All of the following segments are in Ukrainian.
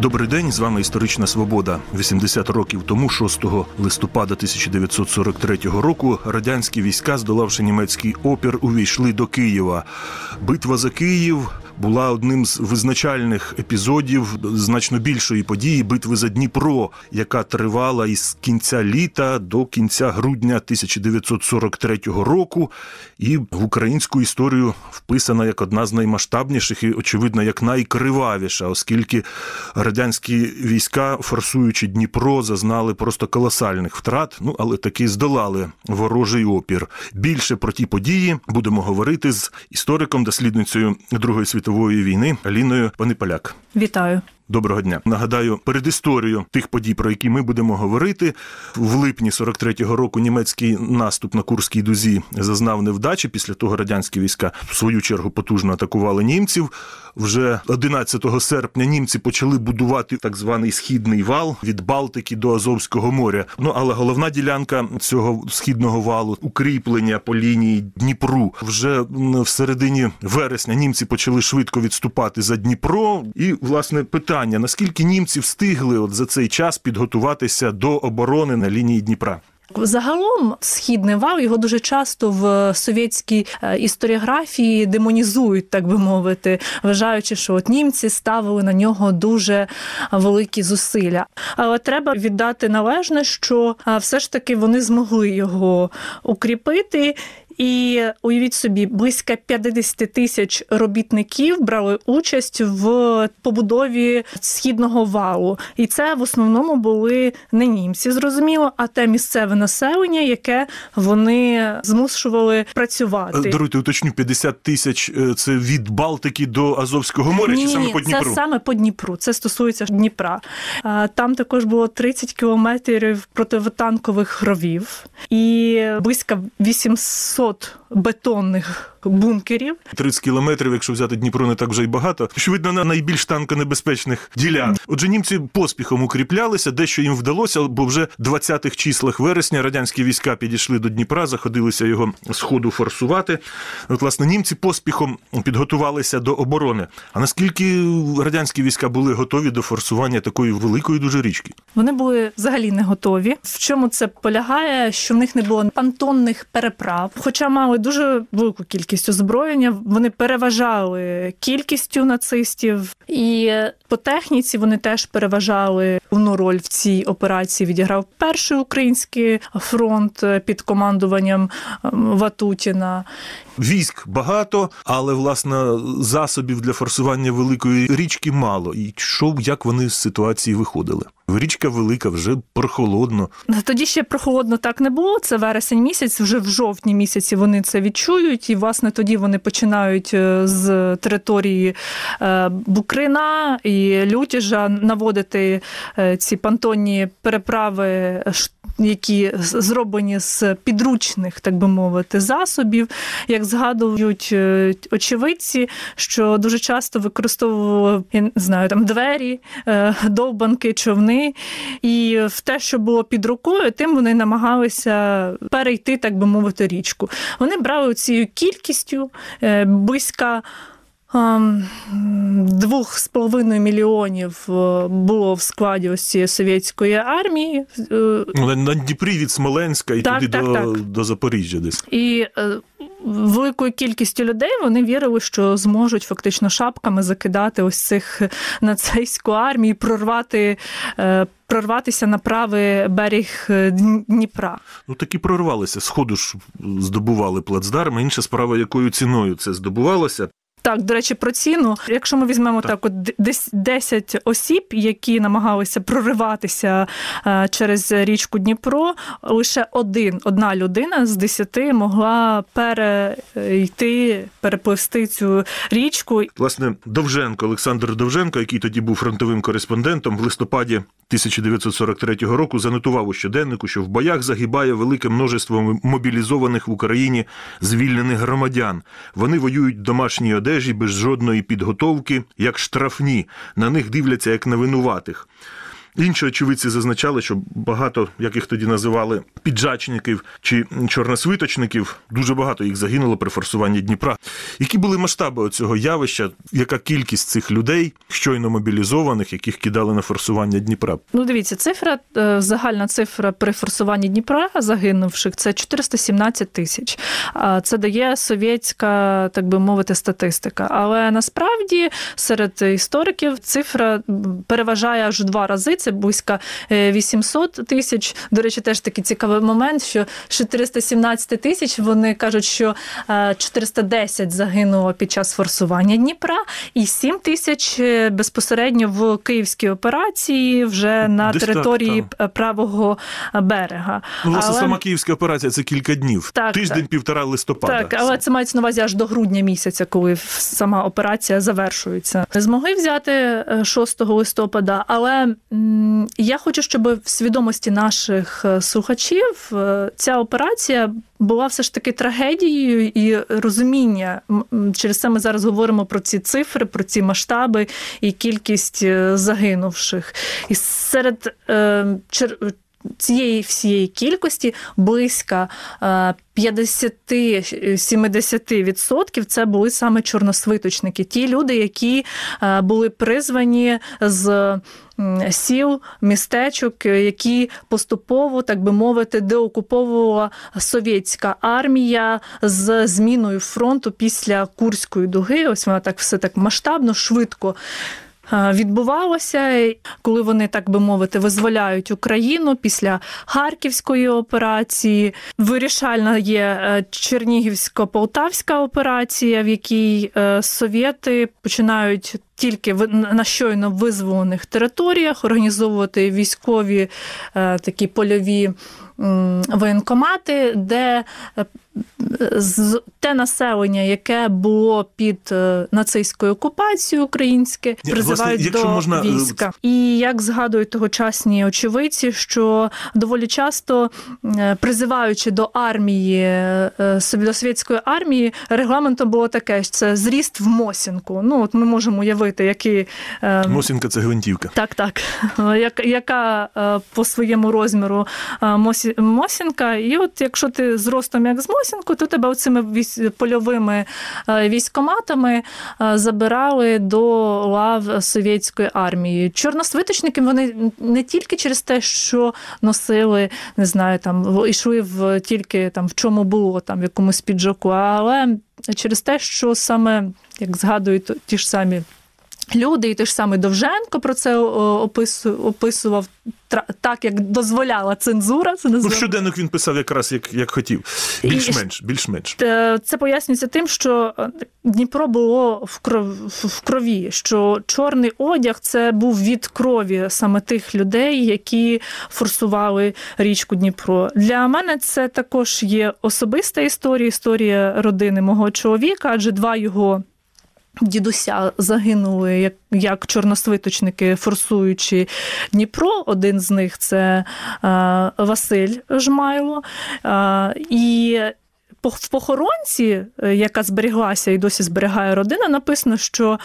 Добрий день, з вами історична свобода. 80 років тому, 6 листопада 1943 року, радянські війська, здолавши німецький опір, увійшли до Києва. Битва за Київ була одним з визначальних епізодів значно більшої події битви за Дніпро, яка тривала із кінця літа до кінця грудня 1943 року, і в українську історію вписана як одна з наймасштабніших і, очевидно, як найкривавіша, оскільки радянські війська, форсуючи Дніпро, зазнали просто колосальних втрат. Ну але таки здолали ворожий опір. Більше про ті події будемо говорити з істориком, дослідницею Другої світової війни Аліною Пониполяк Вітаю. Доброго дня. Нагадаю, перед історією тих подій, про які ми будемо говорити, в липні 43-го року німецький наступ на Курській дузі зазнав невдачі. Після того радянські війська в свою чергу потужно атакували німців. Вже 11 серпня німці почали будувати так званий східний вал від Балтики до Азовського моря. Ну але головна ділянка цього східного валу укріплення по лінії Дніпру. Вже в середині вересня німці почали швидко відступати за Дніпро. І власне питання: наскільки німці встигли от за цей час підготуватися до оборони на лінії Дніпра? Загалом східний вал його дуже часто в совєтській е, історіографії демонізують, так би мовити, вважаючи, що от німці ставили на нього дуже великі зусилля. Але треба віддати належне, що е, все ж таки вони змогли його укріпити. І уявіть собі, близько 50 тисяч робітників брали участь в побудові східного валу, і це в основному були не німці, зрозуміло, а те місцеве населення, яке вони змушували працювати. Даруйте, уточню 50 тисяч е, це від Балтики до Азовського моря, ні, чи саме по Дніпру? Це саме по Дніпру. Це стосується Дніпра. Там також було 30 кілометрів противотанкових ровів і близько 800 бетонних бункерів. 30 кілометрів, якщо взяти Дніпро, не так вже й багато. Очевидно, на найбільш танконебезпечних ділянок. Отже, німці поспіхом укріплялися, дещо їм вдалося, бо вже 20-х числах вересня радянські війська підійшли до Дніпра, заходилися його з ходу форсувати. От, власне, німці поспіхом підготувалися до оборони. А наскільки радянські війська були готові до форсування такої великої дуже річки? Вони були взагалі не готові. В чому це полягає? Що в них не було пантонних переправ, хоча мали дуже велику кількість озброєння. Вони переважали кількістю нацистів, і по техніці вони теж переважали Головну роль в цій операції. Відіграв перший український фронт під командуванням Ватутіна. Військ багато, але власне засобів для форсування великої річки мало. І що як вони з ситуації виходили? Річка велика, вже прохолодно. Тоді ще прохолодно так не було. Це вересень місяць, вже в жовтні місяці вони це відчують, і власне тоді вони починають з території Букрина і Лютіжа наводити ці пантонні переправи які зроблені з підручних, так би мовити, засобів, як згадують очевидці, що дуже часто використовували я не знаю там двері, довбанки, човни, і в те, що було під рукою, тим вони намагалися перейти, так би мовити, річку. Вони брали цією кількістю близька. Двох з половиною мільйонів було в складі ось цієї совєтської армії. Ну, на Дніпрі від Смоленська і так, туди так, до, так. до Запоріжжя десь. І великою кількістю людей вони вірили, що зможуть фактично шапками закидати ось цих нацистську армію, прорвати. Прорватися на правий берег Дніпра. Ну такі прорвалися. Сходу ж здобували плацдарм. Інша справа, якою ціною це здобувалося. Так, до речі, про ціну. Якщо ми візьмемо так, так от 10 осіб, які намагалися прориватися через річку Дніпро, лише один, одна людина з 10 могла перейти, перепливсти цю річку. Власне, Довженко, Олександр Довженко, який тоді був фронтовим кореспондентом, в листопаді 1943 року занотував у щоденнику, що в боях загибає велике множество мобілізованих в Україні звільнених громадян. Вони воюють в домашній одежі без жодної підготовки, як штрафні. На них дивляться як на винуватих. Інші очевидці зазначали, що багато, як їх тоді називали, піджачників чи чорносвиточників, дуже багато їх загинуло при форсуванні Дніпра. Які були масштаби цього явища? Яка кількість цих людей, щойно мобілізованих, яких кидали на форсування Дніпра? Ну, дивіться, цифра, е, загальна цифра при форсуванні Дніпра загинувших це 417 тисяч. Це дає совєтська, так би мовити, статистика. Але насправді серед істориків цифра переважає аж два рази. Близько е, 800 тисяч. До речі, теж такий цікавий момент, що з 417 тисяч вони кажуть, що е, 410 загинуло під час форсування Дніпра, і 7 тисяч е, безпосередньо в київській операції вже на Десь території так. п- правого берега. Ну, власне, Але- сама київська операція це кілька днів, Так, тиждень-півтора листопада. так, але це мається на увазі аж до грудня місяця, коли сама операція завершується. Змогли взяти е, 6 листопада, але я хочу, щоб в свідомості наших е, слухачів е, ця операція була все ж таки трагедією і розуміння. Через це ми зараз говоримо про ці цифри, про ці масштаби і кількість е, загинувших. І серед цієї всієї кількості близько е, 50-70% це були саме чорносвиточники, ті люди, які е, були призвані з сіл, містечок, е, які поступово, так би мовити, деокуповувала совєтська армія з зміною фронту після Курської дуги. Ось вона так все так масштабно, швидко. Е, Відбувалося, коли вони, так би мовити, визволяють Україну після Харківської операції. Вирішальна є е, Чернігівсько-Полтавська операція, в якій е, совєти починають тільки в- на щойно визволених територіях організовувати військові е, такі польові воєнкомати, де е, те населення, яке було під е, нацистською окупацією українське, призивають власне, до можна, війська. І як згадують тогочасні очевидці, що доволі часто призиваючи до армії до совєтської армії, регламентом було таке: що це зріст в Мосінку. Ну от ми можемо уявити, які е, Мосінка це гвинтівка. так, так. Як, яка е, по своєму розміру е, Мосінка. І от якщо ти зростом як з Мосінку, то тебе цими польовими е, військоматами забирали до лав совєтської армії. Чорносвиточники вони не тільки через те, що носили, не знаю, там йшли в тільки там в чому було, там в якомусь піджаку, але через те, що саме як згадують ті ж самі люди, і той ж самий Довженко про це описував так, як дозволяла цензура. Це Ну, називаємо. щоденник він писав якраз як, як хотів. Більш-менш, більш-менш. Це пояснюється тим, що е, Дніпро було в кров- в крові, що чорний одяг це був від крові саме тих людей, які форсували річку Дніпро. Для мене це також є особиста історія, історія родини мого чоловіка, адже два його. Дідуся загинули як, як чорносвиточники, форсуючи Дніпро. Один з них це е, Василь Жмайло. Е, і в похоронці, е, яка зберіглася і досі зберігає родина, написано, що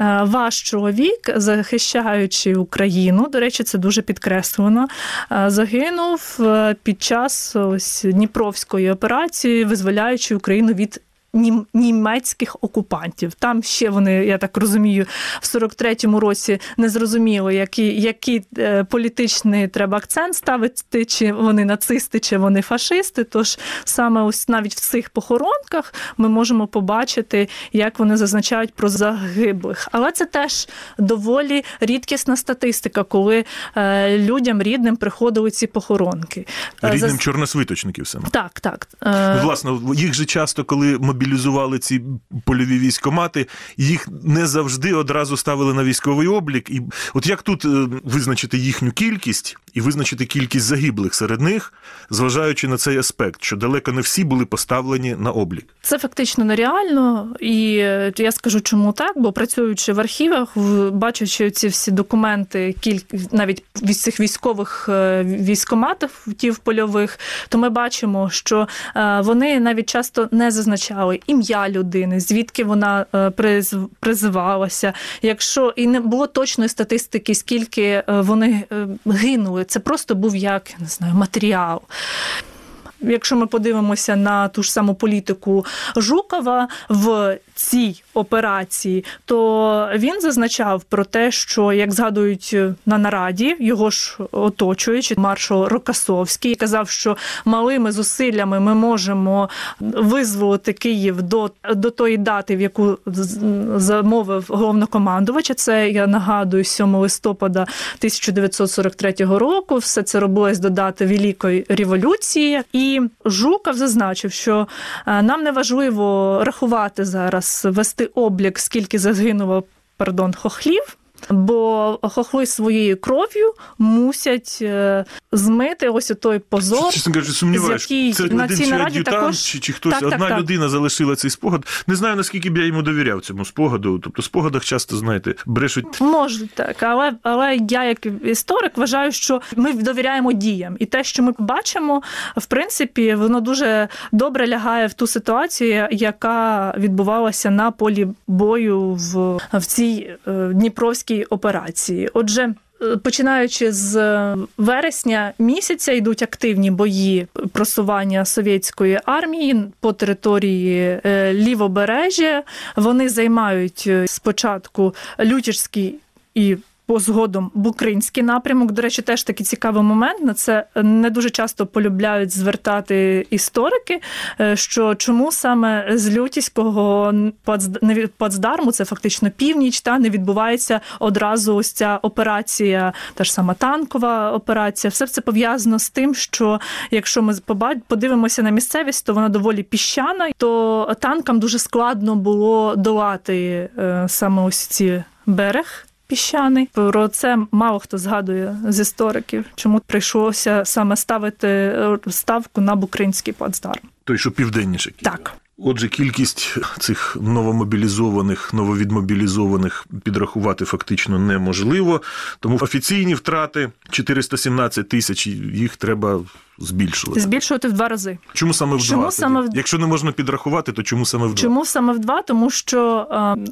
е, ваш чоловік, захищаючи Україну, до речі, це дуже підкреслено, е, загинув під час ось Дніпровської операції, визволяючи Україну від. Нім- Німецьких окупантів там ще вони, я так розумію, в 43-му році не зрозуміло, який, який е, політичний треба акцент ставити, чи вони нацисти, чи вони фашисти. Тож саме ось навіть в цих похоронках ми можемо побачити, як вони зазначають про загиблих. Але це теж доволі рідкісна статистика, коли е, людям рідним приходили ці похоронки. Е, Рідним заз- чорносвиточників саме. Так, так. Власне, їх же часто, коли мобілізували ці польові військомати, їх не завжди одразу ставили на військовий облік. І от як тут е, визначити їхню кількість і визначити кількість загиблих серед них, зважаючи на цей аспект, що далеко не всі були поставлені на облік. Це фактично нереально, і е, я скажу, чому так, бо працюючи в архівах, бачачи ці всі документи, кіль... навіть цих військових е, військоматів польових, то ми бачимо, що е, вони навіть часто не зазначали ім'я людини, звідки вона приз- призивалася. Якщо і не було точної статистики, скільки вони е, гинули, це просто був як не знаю матеріал. Якщо ми подивимося на ту ж саму політику Жукова в цій операції, то він зазначав про те, що як згадують на нараді, його ж оточуючи маршал Рокасовський казав, що малими зусиллями ми можемо визволити Київ до, до тої дати, в яку замовив головнокомандувач. Це я нагадую 7 листопада 1943 року. Все це робилось до дати Великої революції. І Жуков зазначив, що е, нам не важливо рахувати зараз, вести облік, скільки загинуло пардон, хохлів. Бо хохли своєю кров'ю мусять е, змити ось той позор. Чесно кажучи, сумніваюся, це на один чи ад'ютант, також- чи, чи хтось. Так, так, Одна так. людина залишила цей спогад. Не знаю, наскільки б я йому довіряв цьому спогаду. Тобто, в спогадах часто, знаєте, брешуть. Може так, але, але я як історик вважаю, що ми довіряємо діям, і те, що ми бачимо, в принципі, воно дуже добре лягає в ту ситуацію, яка відбувалася на полі бою в, в цій е, Дніпровській операції. Отже. е, Починаючи з вересня місяця йдуть активні бої просування совєтської армії по території е, лівобережжя. Вони займають е, спочатку Лютіжський і згодом Букринський напрямок. До речі, теж такий цікавий момент. На це не дуже часто полюбляють звертати історики. е, Що чому саме з Лютіського плацд- плацдарму, це фактично північ, та не відбувається одразу ось ця операція, та ж сама танкова операція. Все це пов'язано з тим, що якщо ми подивимося на місцевість, то вона доволі піщана, то танкам дуже складно було долати е, саме ось ці берег. Піщаний про це мало хто згадує з істориків, чому прийшлося саме ставити е, ставку на Букринський плацдарм. Той, що південніше. Так. Отже, кількість цих новомобілізованих, нововідмобілізованих підрахувати фактично неможливо. Тому офіційні втрати 417 тисяч, їх треба збільшувати. Збільшувати в два рази. Чому саме в Чому два? саме в- Якщо не можна підрахувати, то чому саме в два? Чому саме в два? Тому що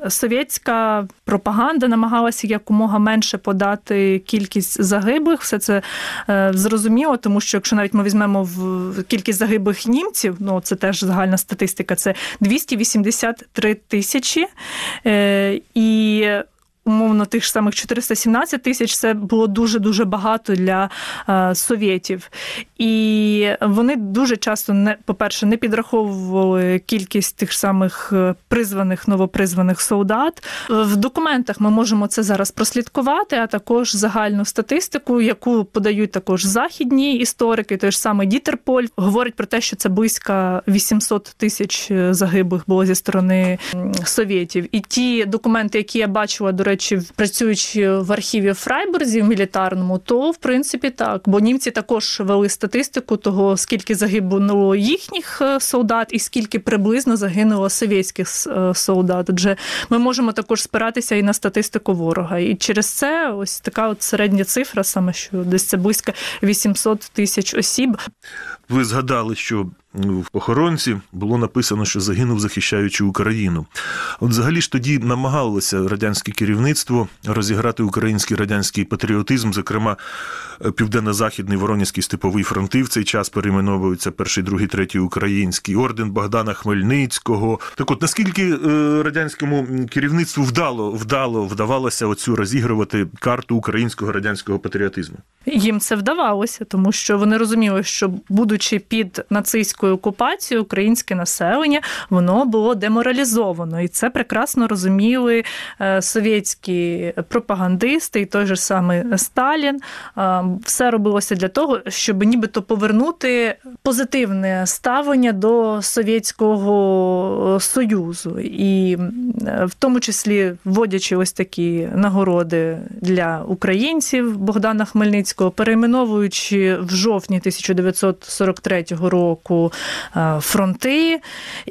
е, совєтська пропаганда намагалася якомога менше подати кількість загиблих. Все це е, зрозуміло, тому що якщо навіть ми візьмемо в кількість загиблих німців, ну це теж загальна статистика, це 283 тисячі. Е, і Умовно, тих ж самих 417 тисяч це було дуже дуже багато для е, совєтів. І вони дуже часто не, по-перше, не підраховували кількість тих самих е, призваних новопризваних солдат. В документах ми можемо це зараз прослідкувати, а також загальну статистику, яку подають також західні історики. Той ж самий Дітерполь говорить про те, що це близько 800 тисяч е, загиблих було зі сторони совєтів. І ті документи, які я бачила, до речі, в- працюючи в архіві в Фрайбурзі в мілітарному, то в принципі так, бо німці також вели статистику того, скільки загинуло їхніх е, солдат, і скільки приблизно загинуло совєтських е, солдат. Отже, ми можемо також спиратися і на статистику ворога. І через це ось така от середня цифра, саме що десь це близько 800 тисяч осіб. Ви згадали, що в похоронці було написано, що загинув, захищаючи Україну. От взагалі ж тоді намагалося радянське керівництво розіграти український радянський патріотизм, зокрема, південно-західний Воронізький степовий фронти в цей час перейменовуються перший, другий, третій український орден Богдана Хмельницького. Так от наскільки е, радянському керівництву вдало вдало вдавалося оцю розігрувати карту українського радянського патріотизму? Їм це вдавалося, тому що вони розуміли, що будучи під нацистською окупацією українське населення воно було деморалізовано, і це прекрасно розуміли е, совєтські пропагандисти, і той же самий Сталін. Е, Все робилося для того, щоб нібито повернути позитивне ставлення до Совєтського Союзу, і е, в тому числі вводячи ось такі нагороди для українців Богдана Хмельницького, перейменовуючи в жовтні 1943 року е, фронти,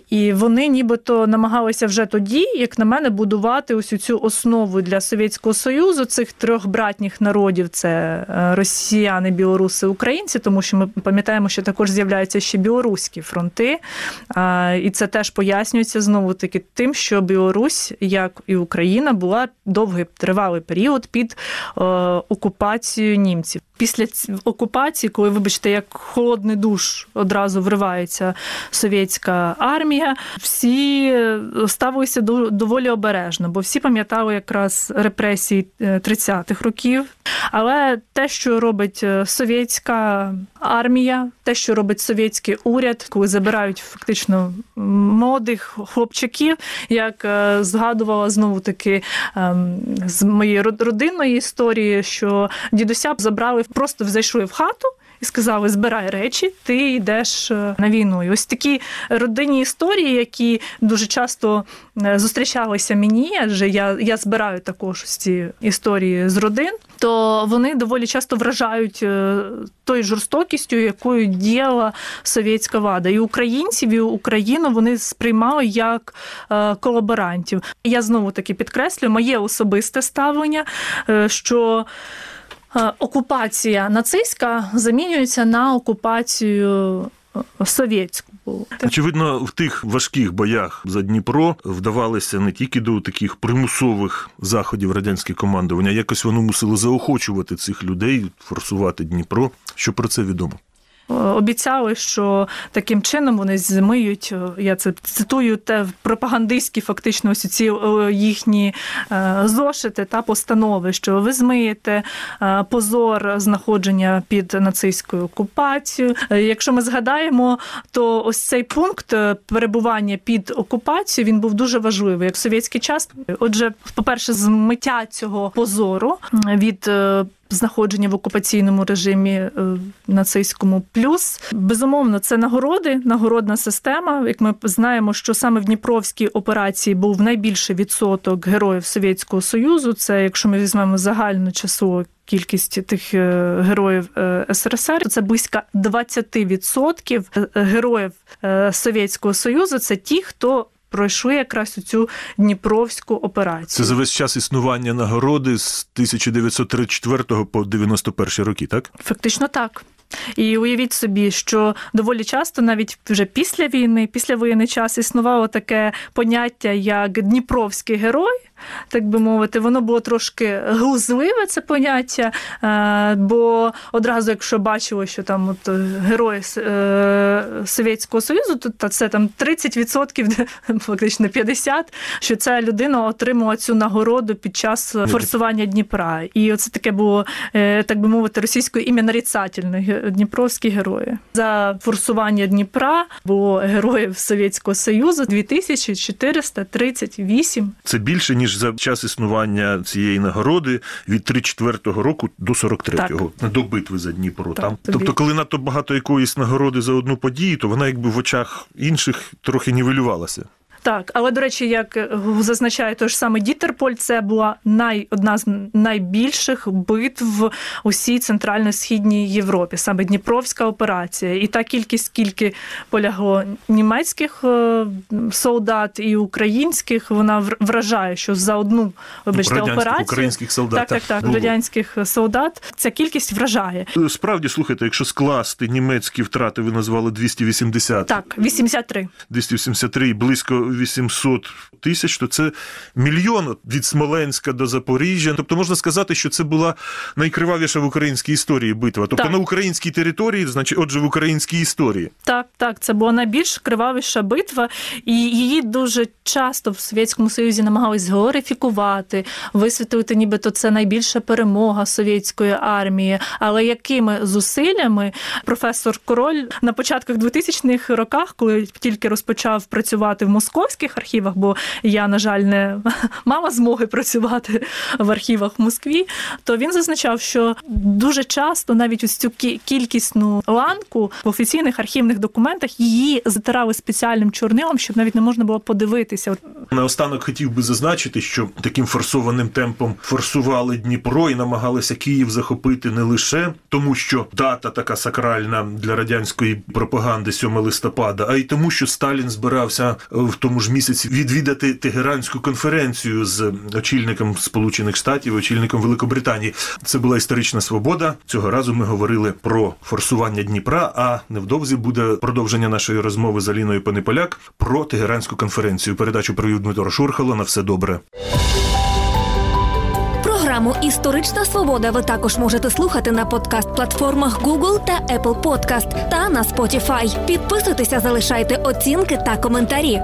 і вони нібито намагалися вже тоді, як на мене, будувати ось цю основу для Совєтського Союзу цих трьох братніх народів: це е, росіяни, білоруси, українці, тому що ми пам'ятаємо, що також з'являються ще білоруські фронти. І це теж пояснюється знову таки тим, що Білорусь, як і Україна, була довгий тривалий період під е, окупацією німців. Після окупації, коли, вибачте, як холодний душ одразу вривається совєтська армія, всі е, ставилися до- доволі обережно, бо всі пам'ятали якраз репресії е, 30-х років. Але те, що робить е, совєтська армія, те, що робить совєтський уряд, коли забирають фактично молодих хлопчиків, як е, згадувала знову таки ем, з моєї родинної історії, що дідуся забрали, просто взайшли в хату. І сказали, збирай речі, ти йдеш е, на війну. І ось такі родинні історії, які дуже часто е, зустрічалися мені, адже я, я збираю також ці історії з родин, то вони доволі часто вражають е, тою жорстокістю, якою діяла совєтська влада. І українців, і Україну вони сприймали як колаборантів. Я знову таки підкреслюю моє особисте ставлення, що. Окупація нацистська замінюється на окупацію е, совєтську. Очевидно, в тих важких боях за Дніпро вдавалися не тільки до таких примусових заходів радянське командування, якось воно мусило заохочувати цих людей, форсувати Дніпро. Що про це відомо? Е, Обіцяли, що таким чином вони змиють, е, я це цитую, те пропагандистські фактично ось ці е, їхні зошити та постанови, що ви змиєте позор знаходження під нацистською окупацією. Якщо ми згадаємо, то ось цей пункт перебування під окупацією він був дуже важливий як в совєтський час. Отже, по-перше, змиття цього позору від знаходження в окупаційному режимі е, нацистському. Плюс безумовно це нагороди, нагородна система. Як ми знаємо, що саме в Дніпровській операції був найбільший відсоток героїв Совєтського Союзу. Це якщо ми візьмемо загальну часову. Кількість тих е, героїв е, СРСР це близько 20% е, героїв Совєтського Союзу. Це ті, хто пройшли якраз цю Дніпровську операцію. Це за весь час існування нагороди з 1934 по 91 роки, так? Фактично так. І уявіть собі, що доволі часто, навіть вже після війни, після воєнний час, існувало таке поняття як Дніпровський герой. Так би мовити, воно було трошки глузливе це поняття, е, бо одразу, якщо бачили, що там от е, герої е, Совєтського Союзу, то це там 30%, фактично 50%, що ця людина отримала цю нагороду під час форсування Дніпра. І оце таке було, так би мовити, російською ім'я нарицательне Дніпровські герої. За форсування Дніпра було героїв Совєтського Союзу 2438. Це більше ніж за час існування цієї нагороди від 34 року до 43-го, до битви за Дніпро. Так, Там, тобі- тобто, коли надто багато якоїсь нагороди за одну подію, то вона якби в очах інших трохи нівелювалася. Так, але до речі, як е, зазначає той ж самий Дітерполь, це була най, одна з найбільших битв в усій центрально-східній Європі, саме Дніпровська операція. І та кількість, скільки полягло німецьких е, солдат і українських, вона вр- вражає, що за одну вибачте, радянських, операцію українських солдат. так, так, так, було. радянських солдат. Ця кількість вражає. Справді, слухайте, якщо скласти німецькі втрати, ви назвали 280, Так, 83. 283 і близько 800 тисяч, то це мільйон від Смоленська до Запоріжжя. Тобто можна сказати, що це була найкривавіша в українській історії битва. Тобто Так. на українській території, значить, отже, в українській історії. Так, так, це була найбільш кривавіша битва, і її дуже часто в Совєтському Союзі намагались глорифікувати, висвітлити, нібито це найбільша перемога совєтської армії. Але якими зусиллями професор Король на початках 2000-х роках, коли тільки розпочав працювати в московських архівах, бо я, на жаль, не мала змоги працювати в архівах в Москві, то він зазначав, що дуже часто навіть ось цю кі- кількісну ланку в офіційних архівних документах її затирали спеціальним чорнилом, щоб навіть не можна було подивитися. Наостанок хотів би зазначити, що таким форсованим темпом форсували Дніпро і намагалися Київ захопити не лише тому, що дата така сакральна для радянської пропаганди 7 листопада, а й тому, що Сталін збирався в тому ж місяці відвідати Тегеранську конференцію з очільником Сполучених Штатів, очільником Великобританії. Це була історична свобода. Цього разу ми говорили про форсування Дніпра. А невдовзі буде продовження нашої розмови з Аліною Панеполяк про Тегеранську конференцію. Передачу провів Дмитро Шурхало. На все добре. Програму Історична свобода ви також можете слухати на подкаст-платформах Google та Apple Podcast та на Spotify. Підписуйтеся, залишайте оцінки та коментарі.